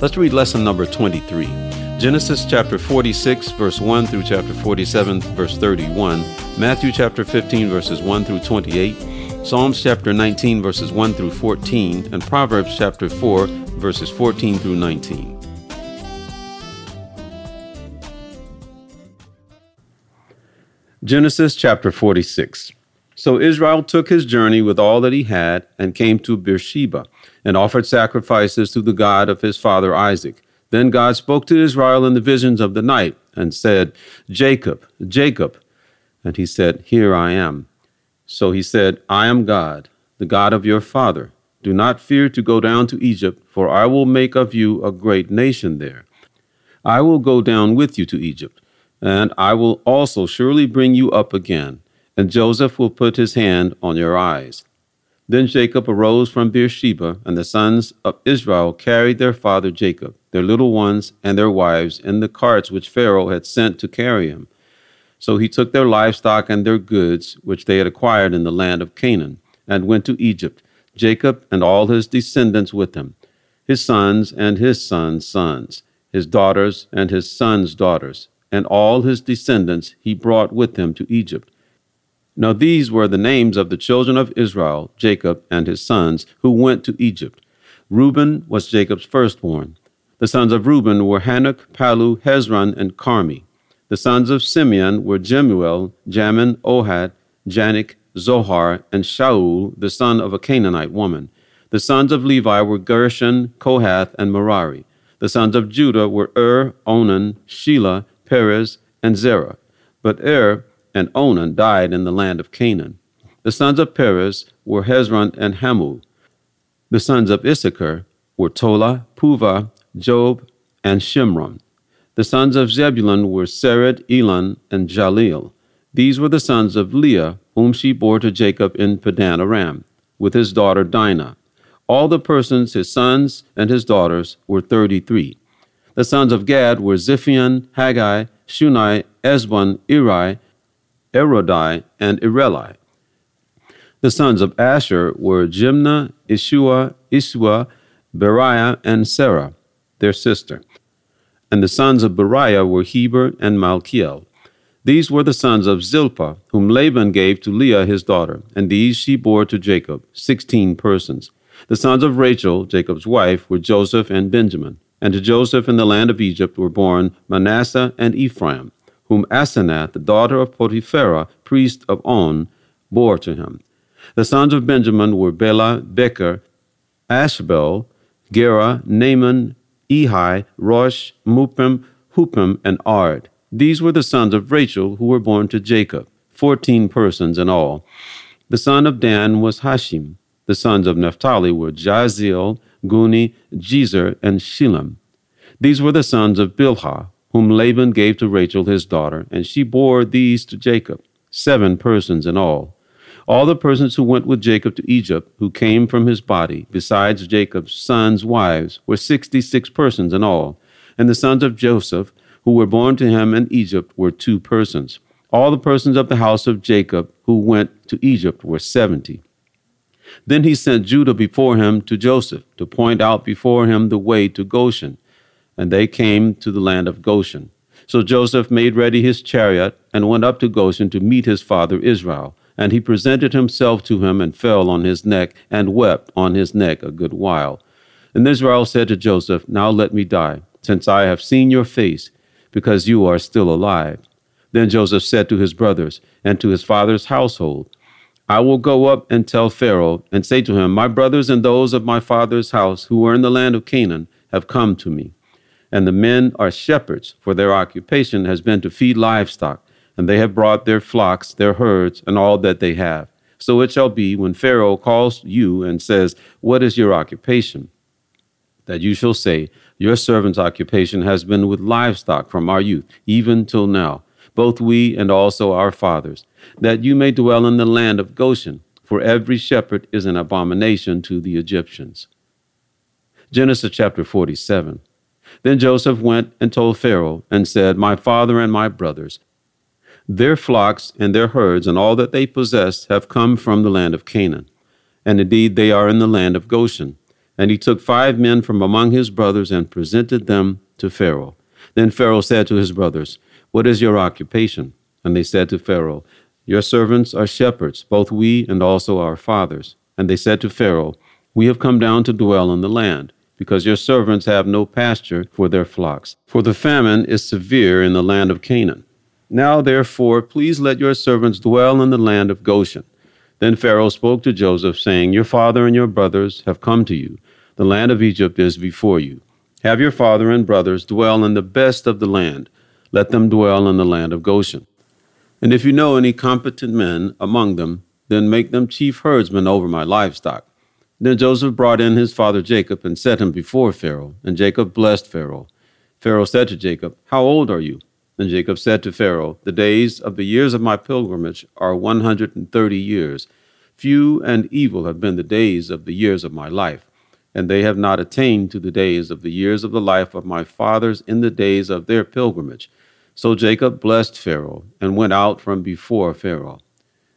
Let's read lesson number 23. Genesis chapter 46, verse 1 through chapter 47, verse 31, Matthew chapter 15, verses 1 through 28, Psalms chapter 19, verses 1 through 14, and Proverbs chapter 4, verses 14 through 19. Genesis chapter 46. So Israel took his journey with all that he had and came to Beersheba and offered sacrifices to the God of his father Isaac. Then God spoke to Israel in the visions of the night and said, Jacob, Jacob. And he said, Here I am. So he said, I am God, the God of your father. Do not fear to go down to Egypt, for I will make of you a great nation there. I will go down with you to Egypt, and I will also surely bring you up again, and Joseph will put his hand on your eyes. Then Jacob arose from Beersheba, and the sons of Israel carried their father Jacob, their little ones, and their wives in the carts which Pharaoh had sent to carry him. So he took their livestock and their goods, which they had acquired in the land of Canaan, and went to Egypt, Jacob and all his descendants with him, his sons and his sons' sons, his daughters and his sons' daughters, and all his descendants he brought with him to Egypt now these were the names of the children of Israel, Jacob and his sons, who went to Egypt. Reuben was Jacob's firstborn. The sons of Reuben were Hanoch, Palu, Hezron, and Carmi. The sons of Simeon were Jemuel, Jamin, Ohad, Jachin, Zohar, and Shaul, the son of a Canaanite woman. The sons of Levi were Gershon, Kohath, and Merari. The sons of Judah were Ur, Onan, Shelah, Perez, and Zerah. But Ur and Onan died in the land of Canaan. The sons of Perez were Hezron and Hamul. The sons of Issachar were Tola, Puvah, Job, and Shimron. The sons of Zebulun were Sered, Elon, and Jahleel. These were the sons of Leah, whom she bore to Jacob in Padan Aram, with his daughter Dinah. All the persons, his sons and his daughters, were thirty three. The sons of Gad were Ziphion, Haggai, Shuni, Ezbon, Eri, Arodi, and Areli. The sons of Asher were Jimnah, Ishuah, Isua, Beriah, and Sarah, their sister. And the sons of Beriah were Heber and Malchiel. These were the sons of Zilpah, whom Laban gave to Leah his daughter, and these she bore to Jacob, sixteen persons. The sons of Rachel, Jacob's wife, were Joseph and Benjamin. And to Joseph in the land of Egypt were born Manasseh and Ephraim whom Asenath, the daughter of Potipherah, priest of On, bore to him. The sons of Benjamin were Bela, Becher, Ashbel, Gera, Naaman, Ehi, Rosh, Muppim, Huppim, and Ard. These were the sons of Rachel who were born to Jacob, fourteen persons in all. The son of Dan was Hushim. The sons of Naphtali were Jahzeel, Guni, Jezer, and Shillem. These were the sons of Bilhah, whom Laban gave to Rachel his daughter, and she bore these to Jacob, seven persons in all. All the persons who went with Jacob to Egypt, who came from his body, besides Jacob's sons' wives, were sixty six persons in all. And the sons of Joseph, who were born to him in Egypt, were two persons. All the persons of the house of Jacob who went to Egypt were seventy. Then he sent Judah before him to Joseph, to point out before him the way to Goshen and they came to the land of Goshen. So Joseph made ready his chariot and went up to Goshen to meet his father Israel. And he presented himself to him and fell on his neck and wept on his neck a good while. And Israel said to Joseph, Now let me die, since I have seen your face, because you are still alive. Then Joseph said to his brothers and to his father's household, I will go up and tell Pharaoh and say to him, My brothers and those of my father's house who are in the land of Canaan have come to me and the men are shepherds, for their occupation has been to feed livestock, and they have brought their flocks, their herds, and all that they have. So it shall be when Pharaoh calls you and says, What is your occupation? that you shall say, Your servant's occupation has been with livestock from our youth, even till now, both we and also our fathers, that you may dwell in the land of Goshen, for every shepherd is an abomination to the Egyptians. Genesis chapter 47. Then Joseph went and told Pharaoh, and said, My father and my brothers, their flocks and their herds and all that they possessed have come from the land of Canaan. And indeed they are in the land of Goshen. And he took five men from among his brothers and presented them to Pharaoh. Then Pharaoh said to his brothers, What is your occupation? And they said to Pharaoh, Your servants are shepherds, both we and also our fathers. And they said to Pharaoh, We have come down to dwell in the land because your servants have no pasture for their flocks. For the famine is severe in the land of Canaan. Now, therefore, please let your servants dwell in the land of Goshen. Then Pharaoh spoke to Joseph, saying, Your father and your brothers have come to you. The land of Egypt is before you. Have your father and brothers dwell in the best of the land. Let them dwell in the land of Goshen. And if you know any competent men among them, then make them chief herdsmen over my livestock. Then Joseph brought in his father Jacob and set him before Pharaoh, and Jacob blessed Pharaoh. Pharaoh said to Jacob, How old are you? And Jacob said to Pharaoh, The days of the years of my pilgrimage are one hundred and thirty years. Few and evil have been the days of the years of my life, and they have not attained to the days of the years of the life of my fathers in the days of their pilgrimage. So Jacob blessed Pharaoh and went out from before Pharaoh.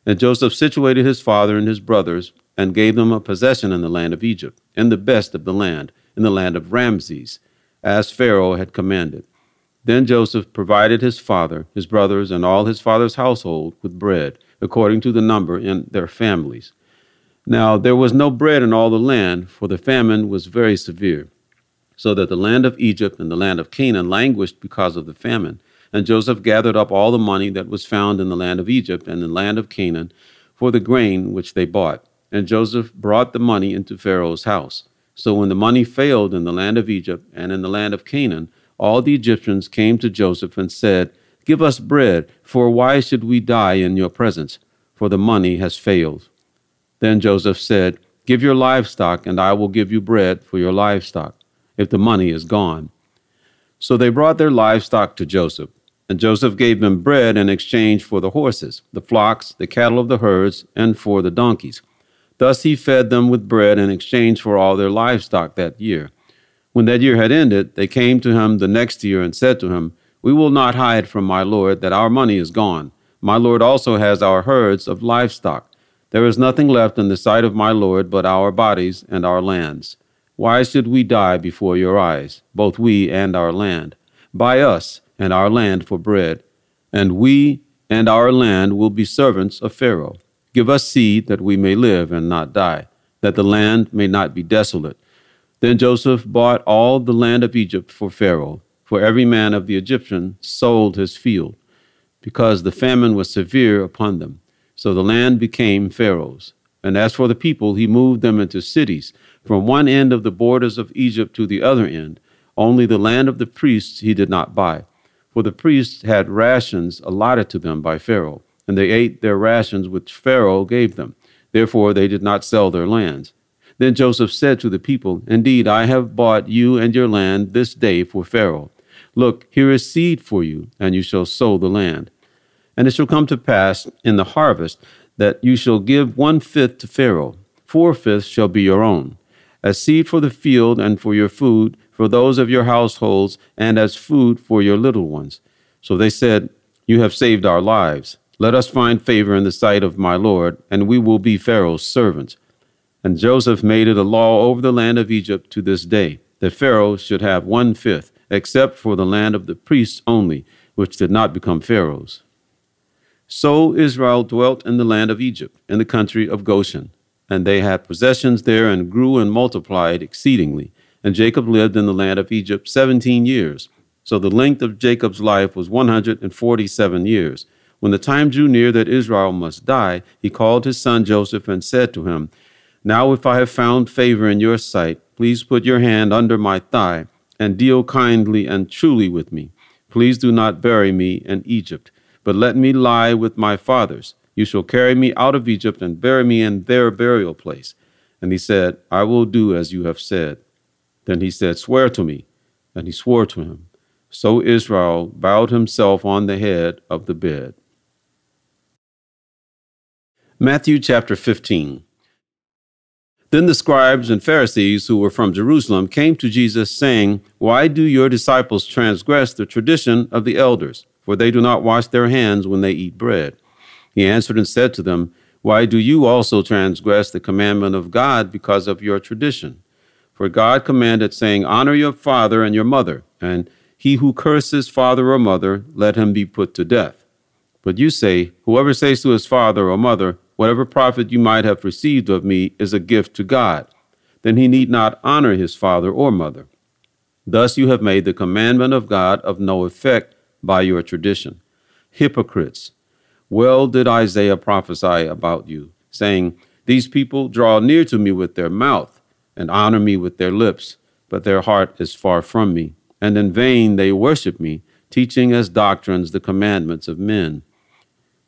And Joseph situated his father and his brothers and gave them a possession in the land of Egypt, in the best of the land, in the land of Ramses, as Pharaoh had commanded. Then Joseph provided his father, his brothers, and all his father's household with bread, according to the number in their families. Now there was no bread in all the land, for the famine was very severe, so that the land of Egypt and the land of Canaan languished because of the famine. And Joseph gathered up all the money that was found in the land of Egypt and the land of Canaan for the grain which they bought and Joseph brought the money into Pharaoh's house. So when the money failed in the land of Egypt and in the land of Canaan, all the Egyptians came to Joseph and said, Give us bread, for why should we die in your presence? For the money has failed. Then Joseph said, Give your livestock, and I will give you bread for your livestock, if the money is gone. So they brought their livestock to Joseph, and Joseph gave them bread in exchange for the horses, the flocks, the cattle of the herds, and for the donkeys. Thus he fed them with bread in exchange for all their livestock that year. When that year had ended, they came to him the next year and said to him, We will not hide from my Lord that our money is gone. My Lord also has our herds of livestock. There is nothing left in the sight of my Lord but our bodies and our lands. Why should we die before your eyes, both we and our land? Buy us and our land for bread, and we and our land will be servants of Pharaoh. Give us seed that we may live and not die, that the land may not be desolate. Then Joseph bought all the land of Egypt for Pharaoh, for every man of the Egyptians sold his field, because the famine was severe upon them. So the land became Pharaoh's. And as for the people, he moved them into cities, from one end of the borders of Egypt to the other end. Only the land of the priests he did not buy, for the priests had rations allotted to them by Pharaoh and they ate their rations which Pharaoh gave them. Therefore they did not sell their lands. Then Joseph said to the people, Indeed, I have bought you and your land this day for Pharaoh. Look, here is seed for you, and you shall sow the land. And it shall come to pass in the harvest that you shall give one fifth to Pharaoh, four fifths shall be your own, as seed for the field and for your food, for those of your households, and as food for your little ones. So they said, You have saved our lives. Let us find favor in the sight of my Lord, and we will be Pharaoh's servants. And Joseph made it a law over the land of Egypt to this day, that Pharaoh should have one fifth, except for the land of the priests only, which did not become Pharaoh's. So Israel dwelt in the land of Egypt, in the country of Goshen. And they had possessions there, and grew and multiplied exceedingly. And Jacob lived in the land of Egypt seventeen years. So the length of Jacob's life was one hundred and forty seven years. When the time drew near that Israel must die, he called his son Joseph and said to him, Now if I have found favor in your sight, please put your hand under my thigh and deal kindly and truly with me. Please do not bury me in Egypt, but let me lie with my fathers. You shall carry me out of Egypt and bury me in their burial place. And he said, I will do as you have said. Then he said, Swear to me. And he swore to him. So Israel bowed himself on the head of the bed. Matthew chapter 15. Then the scribes and Pharisees who were from Jerusalem came to Jesus, saying, Why do your disciples transgress the tradition of the elders? For they do not wash their hands when they eat bread. He answered and said to them, Why do you also transgress the commandment of God because of your tradition? For God commanded, saying, Honor your father and your mother, and he who curses father or mother, let him be put to death. But you say, Whoever says to his father or mother, Whatever profit you might have received of me is a gift to God. Then he need not honor his father or mother. Thus you have made the commandment of God of no effect by your tradition. Hypocrites! Well did Isaiah prophesy about you, saying, These people draw near to me with their mouth and honor me with their lips, but their heart is far from me, and in vain they worship me, teaching as doctrines the commandments of men.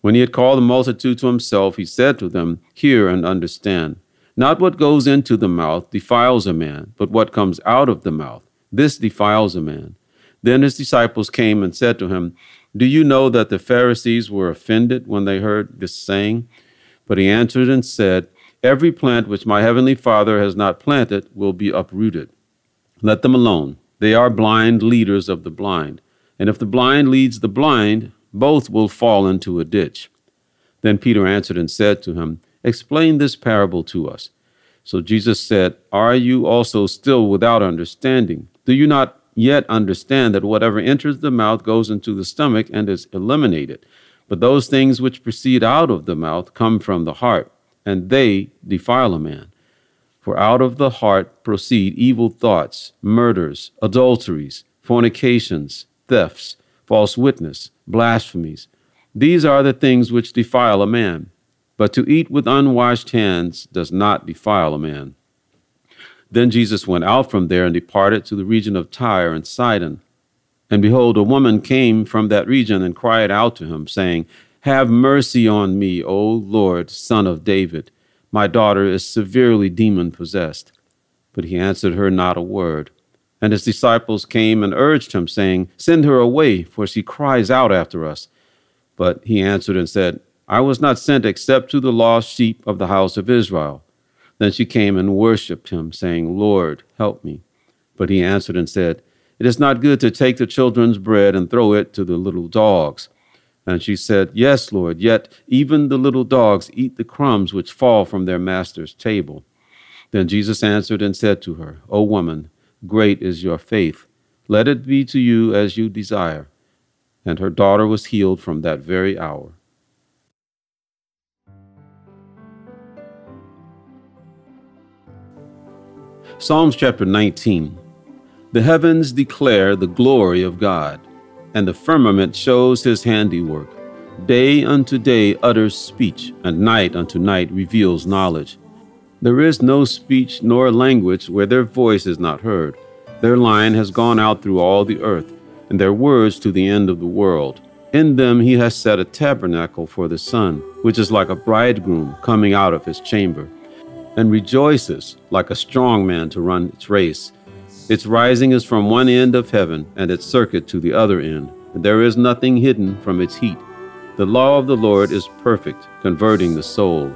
When he had called the multitude to himself, he said to them, Hear and understand. Not what goes into the mouth defiles a man, but what comes out of the mouth. This defiles a man. Then his disciples came and said to him, Do you know that the Pharisees were offended when they heard this saying? But he answered and said, Every plant which my heavenly Father has not planted will be uprooted. Let them alone. They are blind leaders of the blind. And if the blind leads the blind, both will fall into a ditch. Then Peter answered and said to him, Explain this parable to us. So Jesus said, Are you also still without understanding? Do you not yet understand that whatever enters the mouth goes into the stomach and is eliminated? But those things which proceed out of the mouth come from the heart, and they defile a man. For out of the heart proceed evil thoughts, murders, adulteries, fornications, thefts false witness, blasphemies. These are the things which defile a man. But to eat with unwashed hands does not defile a man. Then Jesus went out from there and departed to the region of Tyre and Sidon. And behold, a woman came from that region and cried out to him, saying, Have mercy on me, O Lord, son of David. My daughter is severely demon possessed. But he answered her not a word. And his disciples came and urged him, saying, Send her away, for she cries out after us. But he answered and said, I was not sent except to the lost sheep of the house of Israel. Then she came and worshipped him, saying, Lord, help me. But he answered and said, It is not good to take the children's bread and throw it to the little dogs. And she said, Yes, Lord, yet even the little dogs eat the crumbs which fall from their master's table. Then Jesus answered and said to her, O woman, Great is your faith. Let it be to you as you desire. And her daughter was healed from that very hour. Psalms chapter 19 The heavens declare the glory of God, and the firmament shows his handiwork. Day unto day utters speech, and night unto night reveals knowledge. There is no speech nor language where their voice is not heard. Their line has gone out through all the earth, and their words to the end of the world. In them he has set a tabernacle for the sun, which is like a bridegroom coming out of his chamber, and rejoices like a strong man to run its race. Its rising is from one end of heaven, and its circuit to the other end, and there is nothing hidden from its heat. The law of the Lord is perfect, converting the soul.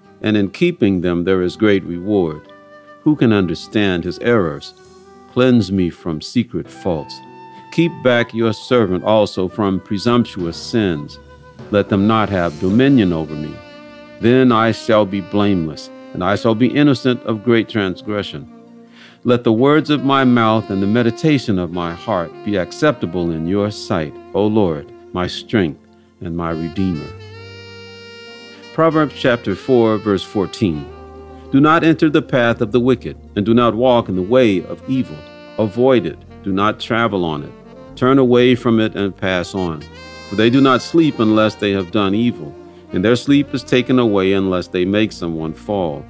and in keeping them there is great reward. Who can understand his errors? Cleanse me from secret faults. Keep back your servant also from presumptuous sins. Let them not have dominion over me. Then I shall be blameless, and I shall be innocent of great transgression. Let the words of my mouth and the meditation of my heart be acceptable in your sight, O Lord, my strength and my Redeemer. Proverbs chapter 4, verse 14. Do not enter the path of the wicked, and do not walk in the way of evil. Avoid it, do not travel on it. Turn away from it and pass on. For they do not sleep unless they have done evil, and their sleep is taken away unless they make someone fall.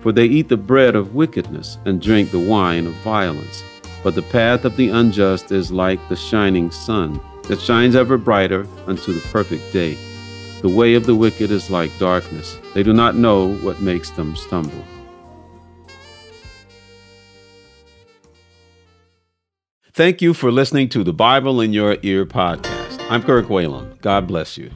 For they eat the bread of wickedness and drink the wine of violence. But the path of the unjust is like the shining sun that shines ever brighter unto the perfect day. The way of the wicked is like darkness. They do not know what makes them stumble. Thank you for listening to the Bible in Your Ear podcast. I'm Kirk Whalum. God bless you.